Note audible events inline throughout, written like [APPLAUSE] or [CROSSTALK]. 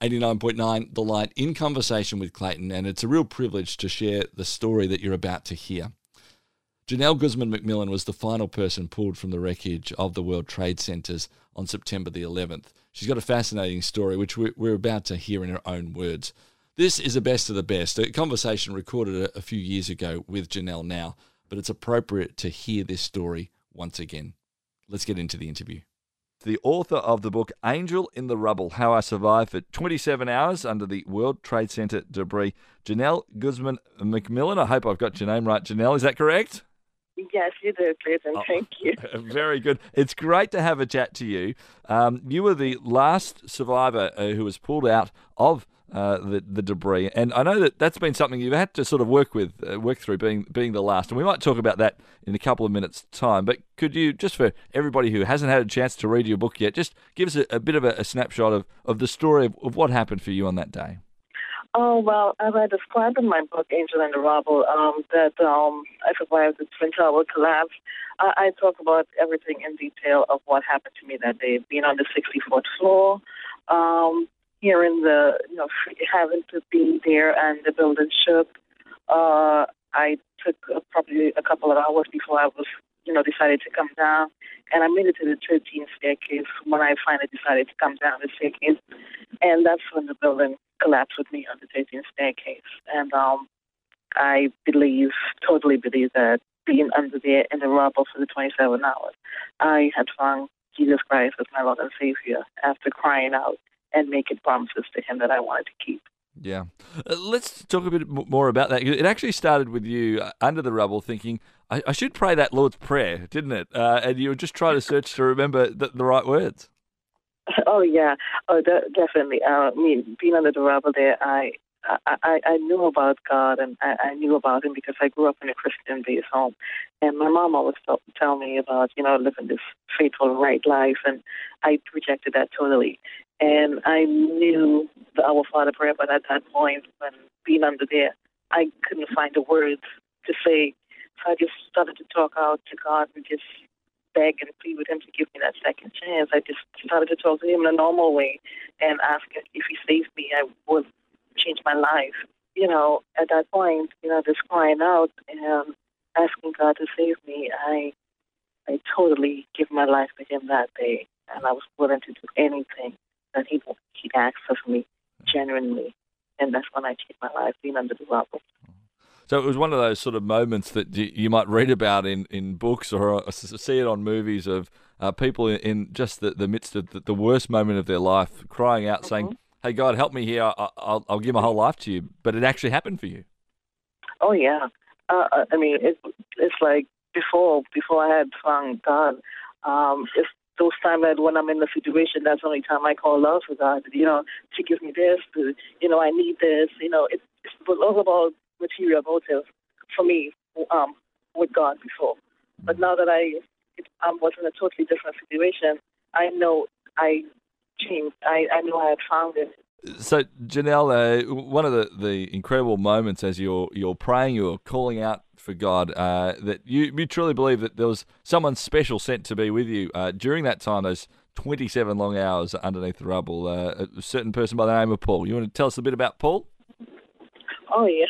89.9 The Light in conversation with Clayton, and it's a real privilege to share the story that you're about to hear. Genelle Guzman McMillan was the final person pulled from the wreckage of the World Trade Centers on September the 11th. She's got a fascinating story, which we're about to hear in her own words. This is a best of the best, a conversation recorded a few years ago with Genelle now, but it's appropriate to hear this story once again. Let's get into the interview the author of the book Angel in the Rubble How I Survived for 27 Hours Under the World Trade Center Debris. Genelle Guzman McMillan. I hope I've got your name right, Genelle. Is that correct? Yes, you do, Clayton. Oh, Thank you. [LAUGHS] Very good. It's great to have a chat to you. Um, you were the last survivor uh, who was pulled out of uh, the the debris. And I know that that's been something you've had to sort of work with, uh, work through, being being the last. And we might talk about that in a couple of minutes' time. But could you, just for everybody who hasn't had a chance to read your book yet, just give us a, a bit of a, a, snapshot of, of the story of, of what happened for you on that day? Oh well, as I described in my book, Angel and the Rubble, um, that um, I survived the Twin Tower collapse. I, I talk about everything in detail of what happened to me that day, being on the 64th floor, um, hearing the, you know, having to be there and the building shook. Uh, I took uh, probably a couple of hours before I was, you know, decided to come down. And I made it to the 13th staircase when I finally decided to come down the staircase. And that's when the building collapsed with me on the 13th staircase. And um, I believe, totally believe that being under there in the rubble for the 27 hours, I had found Jesus Christ as my Lord and Savior after crying out and making promises to him that I wanted to keep. Yeah. Uh, let's talk a bit more about that. It actually started with you uh, under the rubble thinking, I, I should pray that Lord's Prayer, didn't it? Uh, and you were just trying to search to remember the, the right words. [LAUGHS] Oh, yeah. Oh, de- definitely. Uh, I mean, being under the rubble there, I I, I knew about God and I, I knew about Him because I grew up in a Christian based home. And my mom always tell, tell me about, you know, living this faithful, right life. And I rejected that totally. And I knew the Our Father prayer, but at that point, when being under there, I couldn't find the words to say. So I just started to talk out to God and just beg and plead with Him to give me that second chance. I just started to talk to Him in a normal way and ask if He saved me, I would change my life. You know, at that point, you know, just crying out and asking God to save me, I I totally give my life to Him that day, and I was willing to do anything that He He asked of me, genuinely, and that's when I changed my life, being under the rubble. So it was one of those sort of moments that you might read about in, in books or uh, see it on movies of uh, people in, just the, the midst of the, the, worst moment of their life crying out, mm-hmm. saying, hey, God, help me here. I, will I'll give my whole life to you. But it actually happened for you. Oh, yeah. Uh, I mean, it, it's like before before I had found God, um, it's those times that when I'm in the situation, that's the only time I call love for God. You know, to give me this, to, you know, I need this. You know, it's, it's all about material motives for me um, with God before. But mm-hmm. now that I it, um, was in a totally different situation, I know I changed. I, I knew I had found it. So Genelle, uh, one of the, the incredible moments as you're you're praying, you're calling out for God, uh, that you, you truly believe that there was someone special sent to be with you uh, during that time, those 27 long hours underneath the rubble. Uh, a certain person by the name of Paul. You want to tell us a bit about Paul? Oh yeah.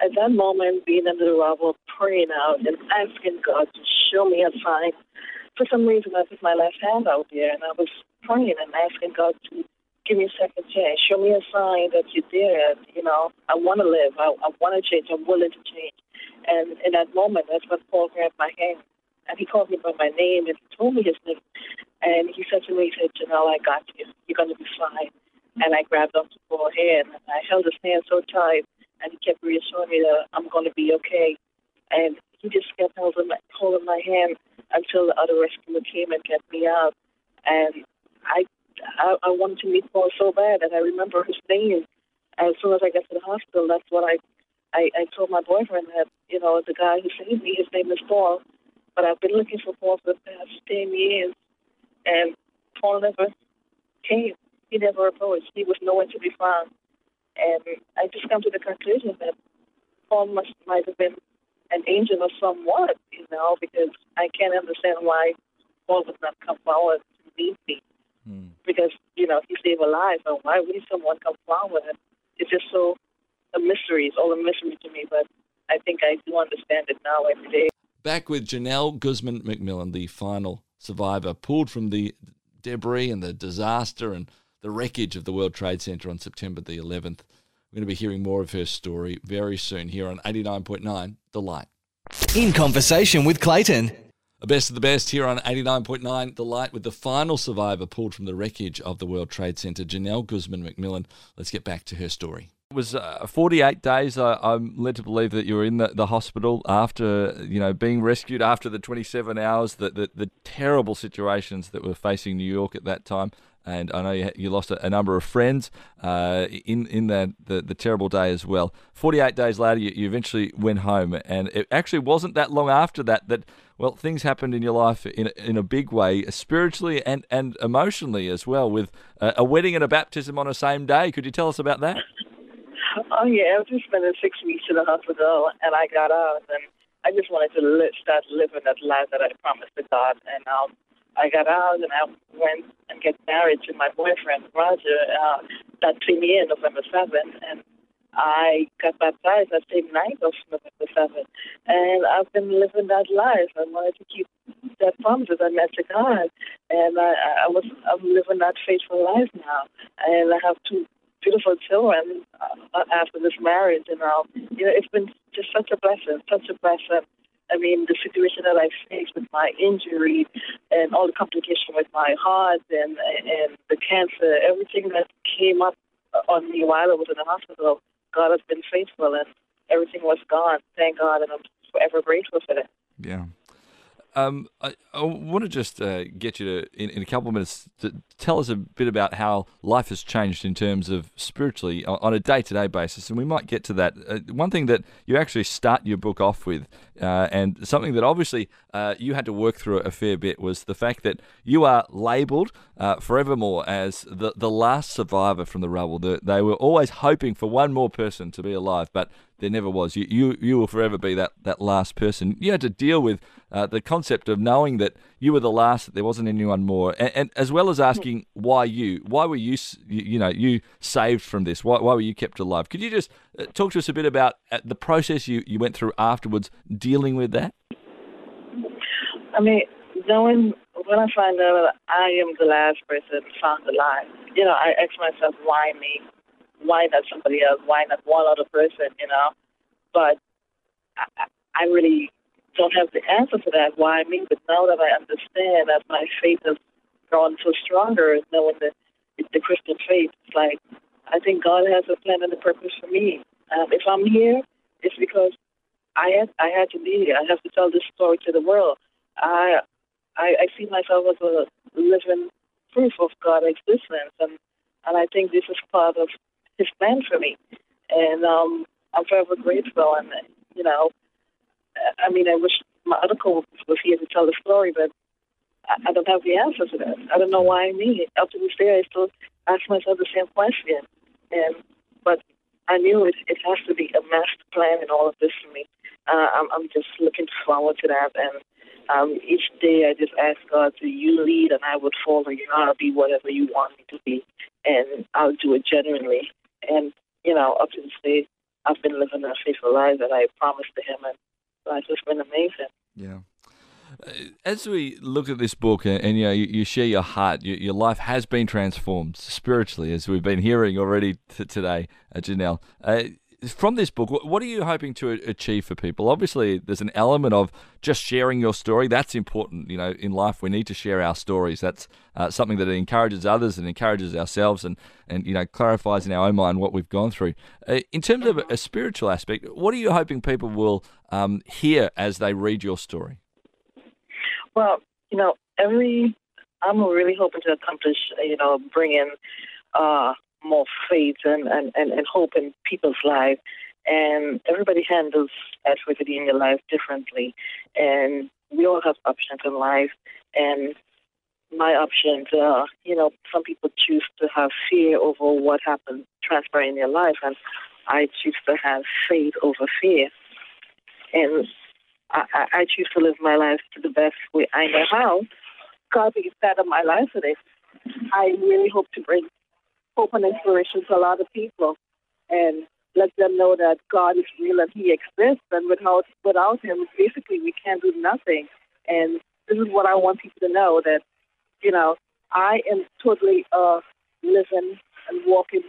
At that moment, being under the rubble, praying out and asking God to show me a sign. For some reason, I put my left hand out there, and I was praying and asking God to give me a second chance. Show me a sign that you're there. You know, I want to live. I, I want to change. I'm willing to change. And in that moment, that's when Paul grabbed my hand. And he called me by my name and he told me his name. And he said to me, he said, Genelle, I got you. You're going to be fine. And I grabbed onto Paul's hand and I held his hand so tight. And he kept reassuring me that I'm going to be okay. And he just kept holding my, holding my hand until the other rescuer came and get me out. And I, I, I wanted to meet Paul so bad, and I remember his name. As soon as I got to the hospital, that's what I, I, I told my boyfriend that you know the guy who saved me, his name is Paul, but I've been looking for Paul for the past ten years, and Paul never came. He never approached. He was nowhere to be found, and I just come to the conclusion that Paul must might have been an angel of somewhat, you know, because I can't understand why Paul would not come forward to meet me mm. because you know he saved a life, and why would someone come forward? It's just so a mystery. It's all a mystery to me, but I think I do understand it now every day. Back with Genelle Guzman McMillan, the final survivor, pulled from the debris and the disaster and the wreckage of the World Trade Center on September the 11th. We're going to be hearing more of her story very soon here on 89.9 The Light. In conversation with Clayton. A best of the best here on 89.9 The Light with the final survivor pulled from the wreckage of the World Trade Center, Genelle Guzman McMillan. Let's get back to her story. It was uh, 48 days. Uh, I'm led to believe that you were in the, the hospital after, you know, being rescued after the 27 hours, the, the, the terrible situations that were facing New York at that time and I know you, you lost a, a, number of friends uh, in in the, the, the terrible day as well. Forty eight days later, you, you, eventually went home, and it actually wasn't that long after that that well things happened in your life in in a big way, spiritually and and emotionally as well, with a, a wedding and a baptism on the same day. Could you tell us about that? Oh yeah, I've just spent six weeks in the hospital, and I got out, and I just wanted to live, start living that life that I promised to God, and um, I got out and I went and get married to my boyfriend Roger uh, that same year, November seventh, and I got baptized that same night of November seventh, and I've been living that life. I wanted to keep that promises I made to God, and I, I was I'm living that faithful life now, and I have two beautiful children uh, after this marriage, and um, you know it's been just such a blessing, such a blessing I mean, the situation that I faced with my injury and all the complications with my heart and and the cancer, everything that came up on me while I was in the hospital, God has been faithful and everything was gone. Thank God, and I'm forever grateful for that. Yeah. Um, I, I, want to just uh, get you to, in, in, a couple of minutes, to tell us a bit about how life has changed in terms of spiritually on, a day to day basis. And we might get to that. Uh, one thing that you actually start your book off with, uh, and something that obviously uh, you had to work through a fair bit, was the fact that you are labeled uh, forevermore as the, the last survivor from the rubble. The, they were always hoping for one more person to be alive, but there never was. You, you, you will forever be that, that last person. You had to deal with uh, the concept of knowing that you were the last, that there wasn't anyone more, and, and as well as asking why you, why were you, you, know, you saved from this? Why, why were you kept alive? Could you just uh, talk to us a bit about uh, the process you, you went through afterwards, dealing with that? I mean, knowing when I find out that I am the last person found alive, you know, I ask myself, why me? Why not somebody else? Why not one other person? You know, but I, I really don't have the answer for that. Why me? But now that I understand that my faith has grown so stronger, knowing it's the Christian faith, it's like I think God has a plan and a purpose for me. Um, if I'm here, it's because I had I had to be here. I have to tell this story to the world. I I, I see myself as a living proof of God's existence, and and I think this is part of his plan for me. And um, I'm forever grateful. And, you know, I mean, I wish my other co was here to tell the story, but I, I don't have the answer to that. I don't know why me. Up to this day, I still ask myself the same question. And but I knew it, it has to be a master plan in all of this for me. Uh, I'm, I'm just looking forward to that. And um, each day I just ask God to you lead and I would follow you. I'll be whatever you want me to be. And I'll do it genuinely. And, you know, up to this day, I've been living a faithful life that I promised to him, and it's just been amazing. Yeah. Uh, as we look at this book, and, and you know, you, you, share your heart, your, your, life has been transformed spiritually, as we've been hearing already t- today, uh, Genelle. Uh, from this book, what are you hoping to achieve for people? Obviously, there's an element of just sharing your story. That's important. You know, in life, we need to share our stories. That's uh, something that encourages others and encourages ourselves, and and you know clarifies in our own mind what we've gone through. Uh, in terms of a spiritual aspect, what are you hoping people will um, hear as they read your story? Well, you know, every I'm really hoping to accomplish, you know, bringing uh, more faith and, and, and, and hope in people's lives. And everybody handles adversity in their life differently. And we all have options in life. And my options are, you know, some people choose to have fear over what happened, transpire in their life. And I choose to have faith over fear. And I, I choose to live my life to the best way I know how. God be part of my life today. I really hope to bring hope and inspiration to a lot of people and let them know that God is real and He exists, and without without Him, basically we can't do nothing. And this is what I want people to know that you know I am totally a living and walking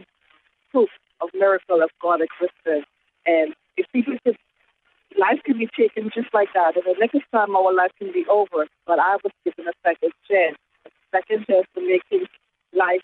proof of miracle of God existed. And if people could, life can be taken just like that. And the next time our life can be over, but I was given a second chance, a second chance to make things life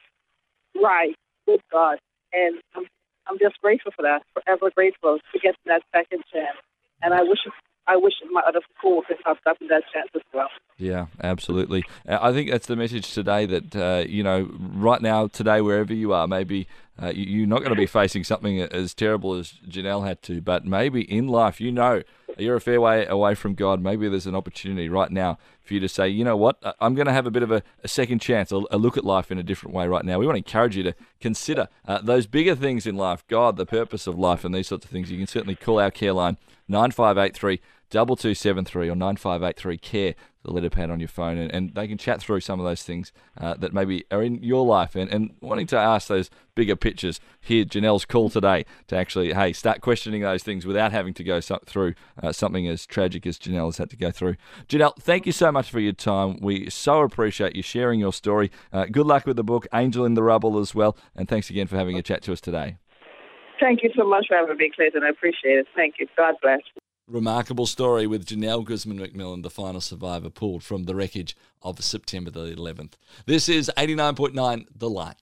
right with God. And I'm, I'm just grateful for that, forever grateful to get that second chance. And I wish I wish my other schools had gotten that chance as well. Yeah, absolutely. Uh, I think that's the message today. That uh, you know, right now, today, wherever you are, maybe uh, you're not going to be facing something as terrible as Genelle had to, but maybe in life, you know, you're a fair way away from God. Maybe there's an opportunity right now for you to say, you know what, I'm going to have a bit of a, a second chance, a, a, look at life in a different way right now. We want to encourage you to consider uh, those bigger things in life, God, the purpose of life, and these sorts of things. You can certainly call our care line 9583 2273 or 9583 care the letter pad on your phone, and, and they can chat through some of those things uh, that maybe are in your life and, and wanting to ask those bigger pictures. Here, Genelle's call today to actually, hey, start questioning those things without having to go so, through uh, something as tragic as Genelle has had to go through. Genelle, thank you so much for your time. We so appreciate you sharing your story. Uh, good luck with the book, Angel in the Rubble, as well, and thanks again for having a chat to us today. Thank you so much for having me, Clayton. I appreciate it. Thank you. God bless. Remarkable story with Genelle Guzman McMillan, the final survivor, pulled from the wreckage of September the 11th. This is 89.9 The Light.